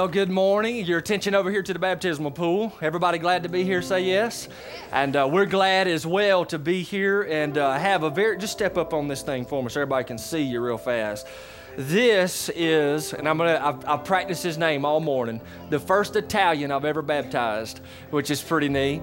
Well, good morning. Your attention over here to the baptismal pool. Everybody glad to be here? Say yes. And uh, we're glad as well to be here and uh, have a very, just step up on this thing for me so everybody can see you real fast. This is, and I'm gonna, I've, I've practiced his name all morning, the first Italian I've ever baptized, which is pretty neat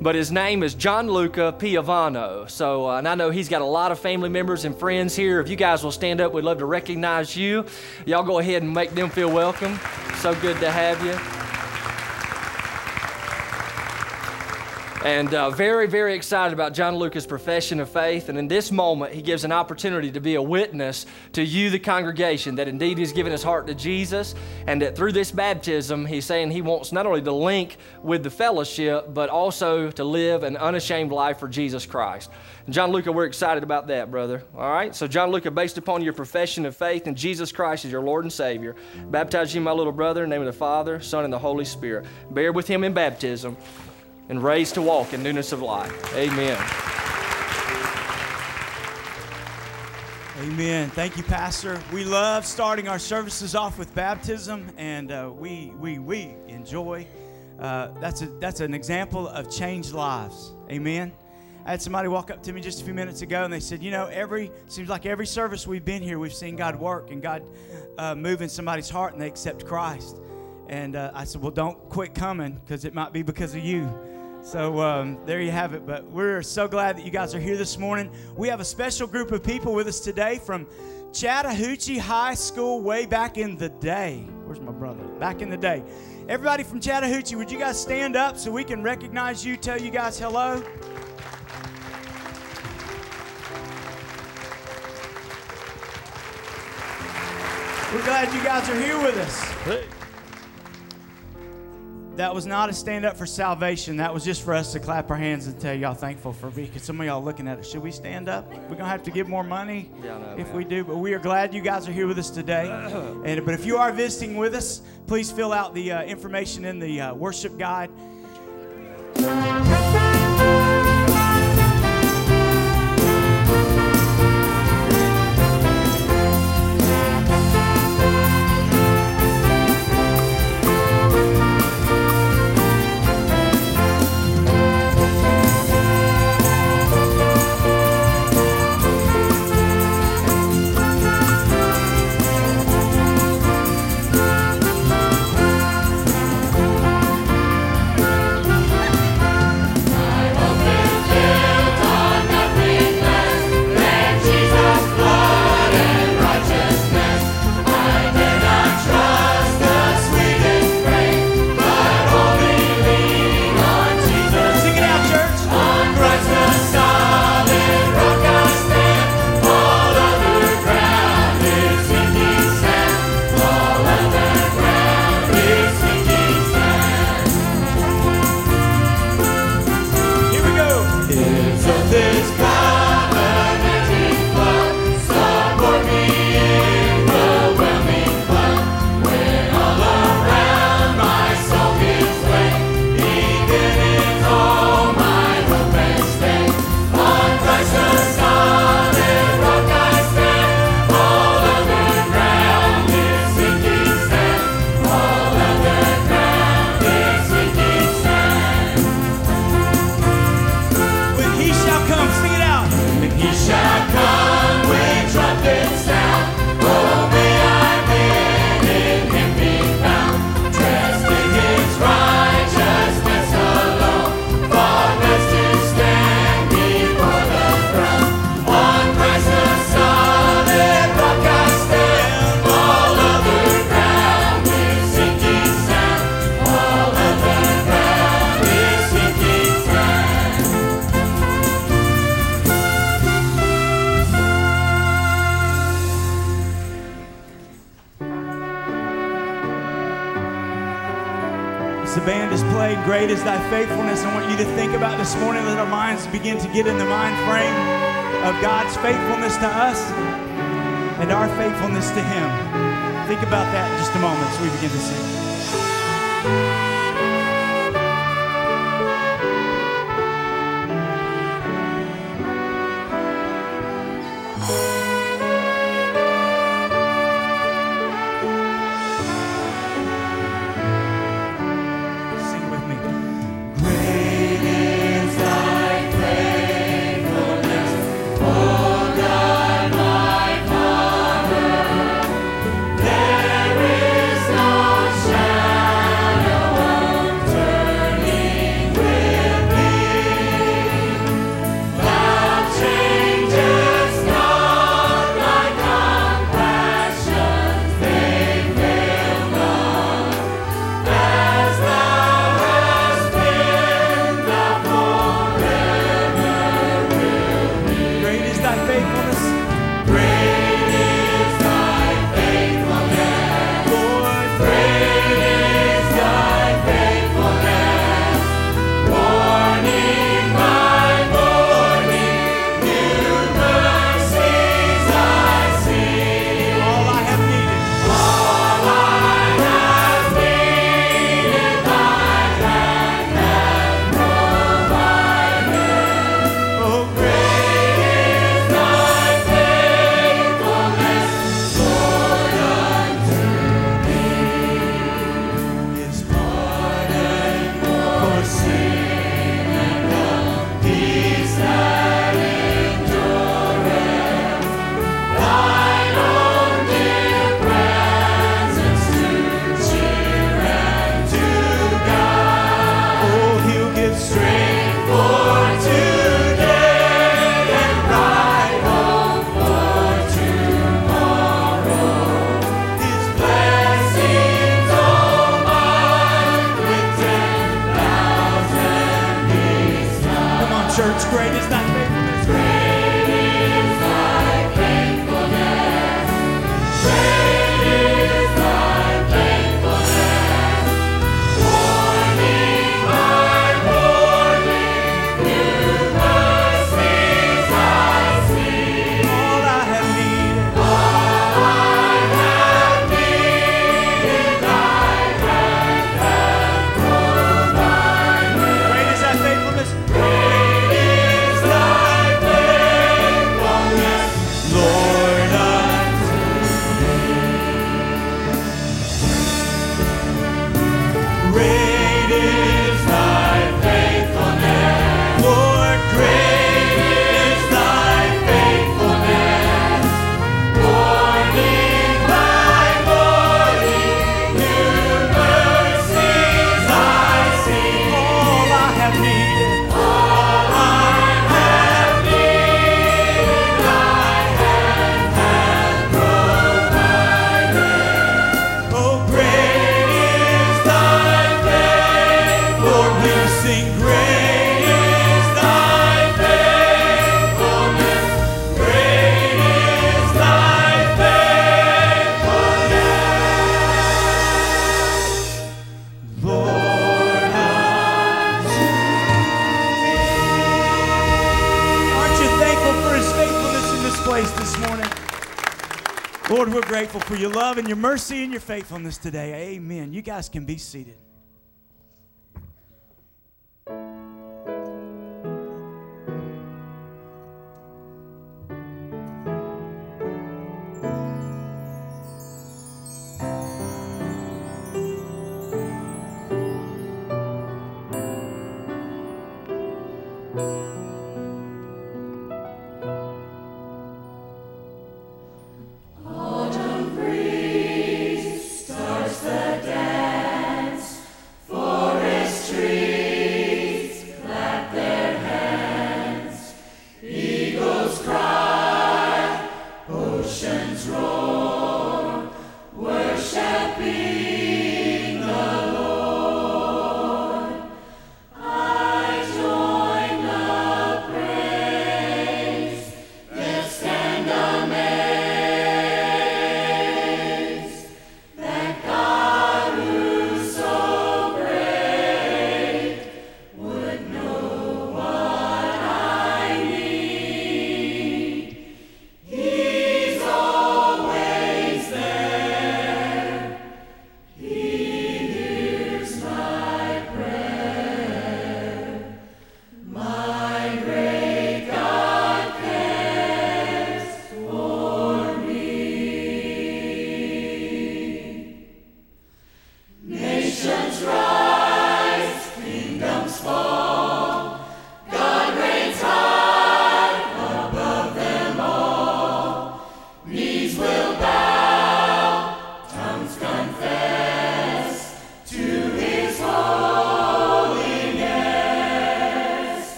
but his name is Gianluca Piovano. So, uh, and I know he's got a lot of family members and friends here. If you guys will stand up, we'd love to recognize you. Y'all go ahead and make them feel welcome. So good to have you. And uh, very, very excited about Gianluca's profession of faith. And in this moment, he gives an opportunity to be a witness to you, the congregation, that indeed he's given his heart to Jesus. And that through this baptism, he's saying he wants not only to link with the fellowship, but also to live an unashamed life for Jesus Christ. And Gianluca, we're excited about that, brother. All right? So, Gianluca, based upon your profession of faith in Jesus Christ as your Lord and Savior, baptize you, my little brother, in the name of the Father, Son, and the Holy Spirit. Bear with him in baptism and raised to walk in newness of life. Amen. Amen. Thank you, Pastor. We love starting our services off with baptism, and uh, we we we enjoy. Uh, that's a that's an example of changed lives. Amen. I had somebody walk up to me just a few minutes ago, and they said, "You know, every seems like every service we've been here, we've seen God work and God uh, move in somebody's heart, and they accept Christ." And uh, I said, "Well, don't quit coming, because it might be because of you." So um, there you have it. But we're so glad that you guys are here this morning. We have a special group of people with us today from Chattahoochee High School way back in the day. Where's my brother? Back in the day. Everybody from Chattahoochee, would you guys stand up so we can recognize you, tell you guys hello? We're glad you guys are here with us. Hey. That was not a stand up for salvation. That was just for us to clap our hands and tell y'all thankful for me. Because some of y'all looking at it, should we stand up? We're gonna have to give more money Yeah, if man. we do. But we are glad you guys are here with us today. and but if you are visiting with us, please fill out the uh, information in the uh, worship guide. As the band is played, Great is Thy Faithfulness. I want you to think about this morning. Let our minds begin to get in the mind frame of God's faithfulness to us and our faithfulness to Him. Think about that in just a moment as we begin to. Sing Lord, we're grateful for your love and your mercy and your faithfulness today. Amen. You guys can be seated.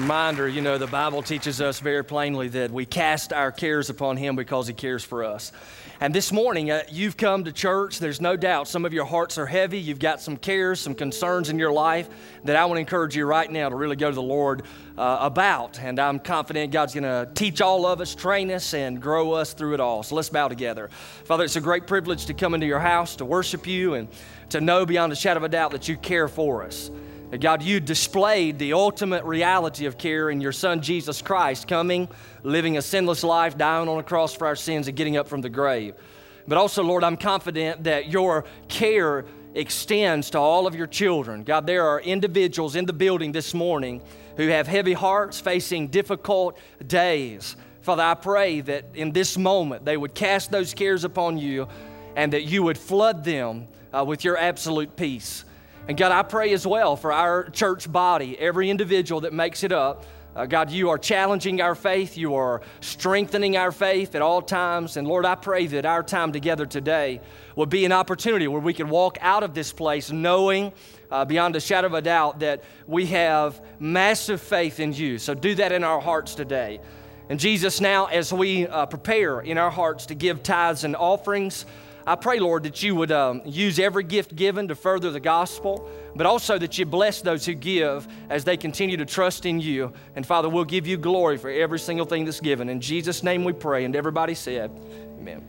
Reminder, you know, the Bible teaches us very plainly that we cast our cares upon Him because He cares for us. And this morning, uh, you've come to church. There's no doubt some of your hearts are heavy. You've got some cares, some concerns in your life that I want to encourage you right now to really go to the Lord uh, about. And I'm confident God's going to teach all of us, train us, and grow us through it all. So let's bow together. Father, it's a great privilege to come into your house, to worship you, and to know beyond a shadow of a doubt that you care for us. God, you displayed the ultimate reality of care in your Son Jesus Christ coming, living a sinless life, dying on a cross for our sins, and getting up from the grave. But also, Lord, I'm confident that your care extends to all of your children. God, there are individuals in the building this morning who have heavy hearts facing difficult days. Father, I pray that in this moment they would cast those cares upon you and that you would flood them uh, with your absolute peace. And God, I pray as well for our church body, every individual that makes it up. Uh, God, you are challenging our faith. You are strengthening our faith at all times. And Lord, I pray that our time together today would be an opportunity where we can walk out of this place knowing uh, beyond a shadow of a doubt that we have massive faith in you. So do that in our hearts today. And Jesus, now as we uh, prepare in our hearts to give tithes and offerings, I pray, Lord, that you would um, use every gift given to further the gospel, but also that you bless those who give as they continue to trust in you. And Father, we'll give you glory for every single thing that's given. In Jesus' name we pray. And everybody said, Amen.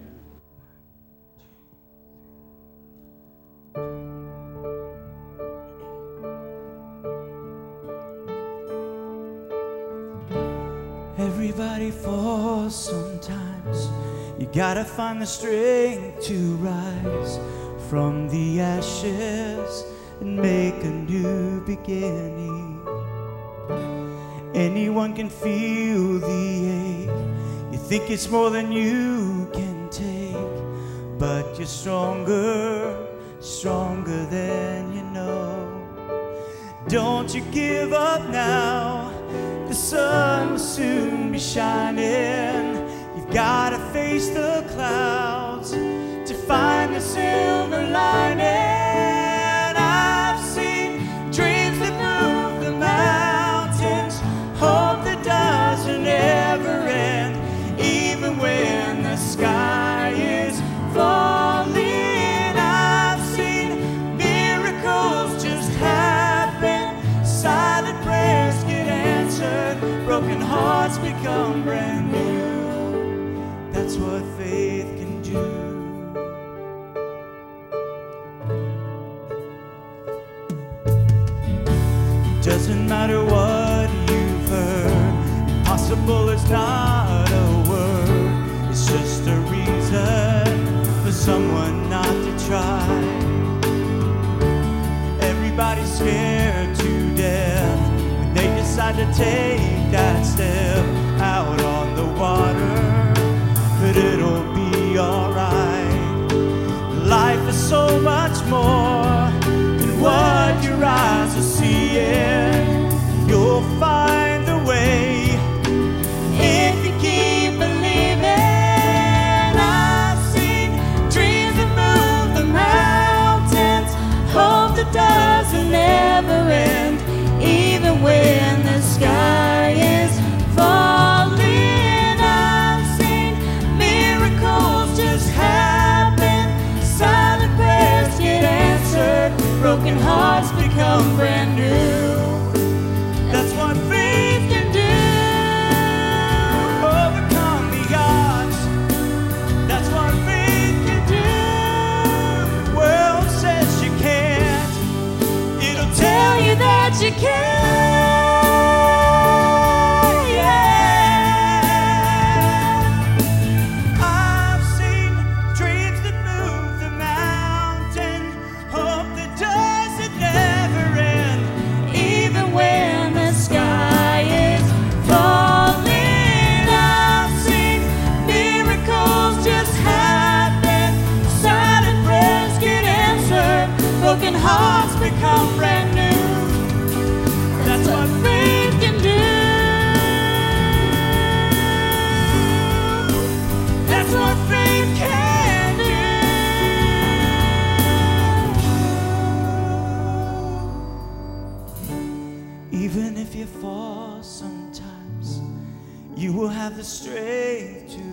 Everybody falls sometimes. You gotta find the strength to rise from the ashes and make a new beginning. Anyone can feel the ache. You think it's more than you can take, but you're stronger, stronger than you know. Don't you give up now. The sun will soon be shining. You've got face the clouds to find the silver lining. I've seen dreams that move the mountains, hope that doesn't ever end, even when the sky is falling. I've seen miracles just happen, silent prayers get answered, broken hearts become brand new. That's what faith can do. It Doesn't matter what you've heard, impossible is not a word. It's just a reason for someone not to try. Everybody's scared to death when they decide to take that step so much more broken hearts become brand new. That's what faith can do. That's what faith can do. Even if you fall sometimes, you will have the strength to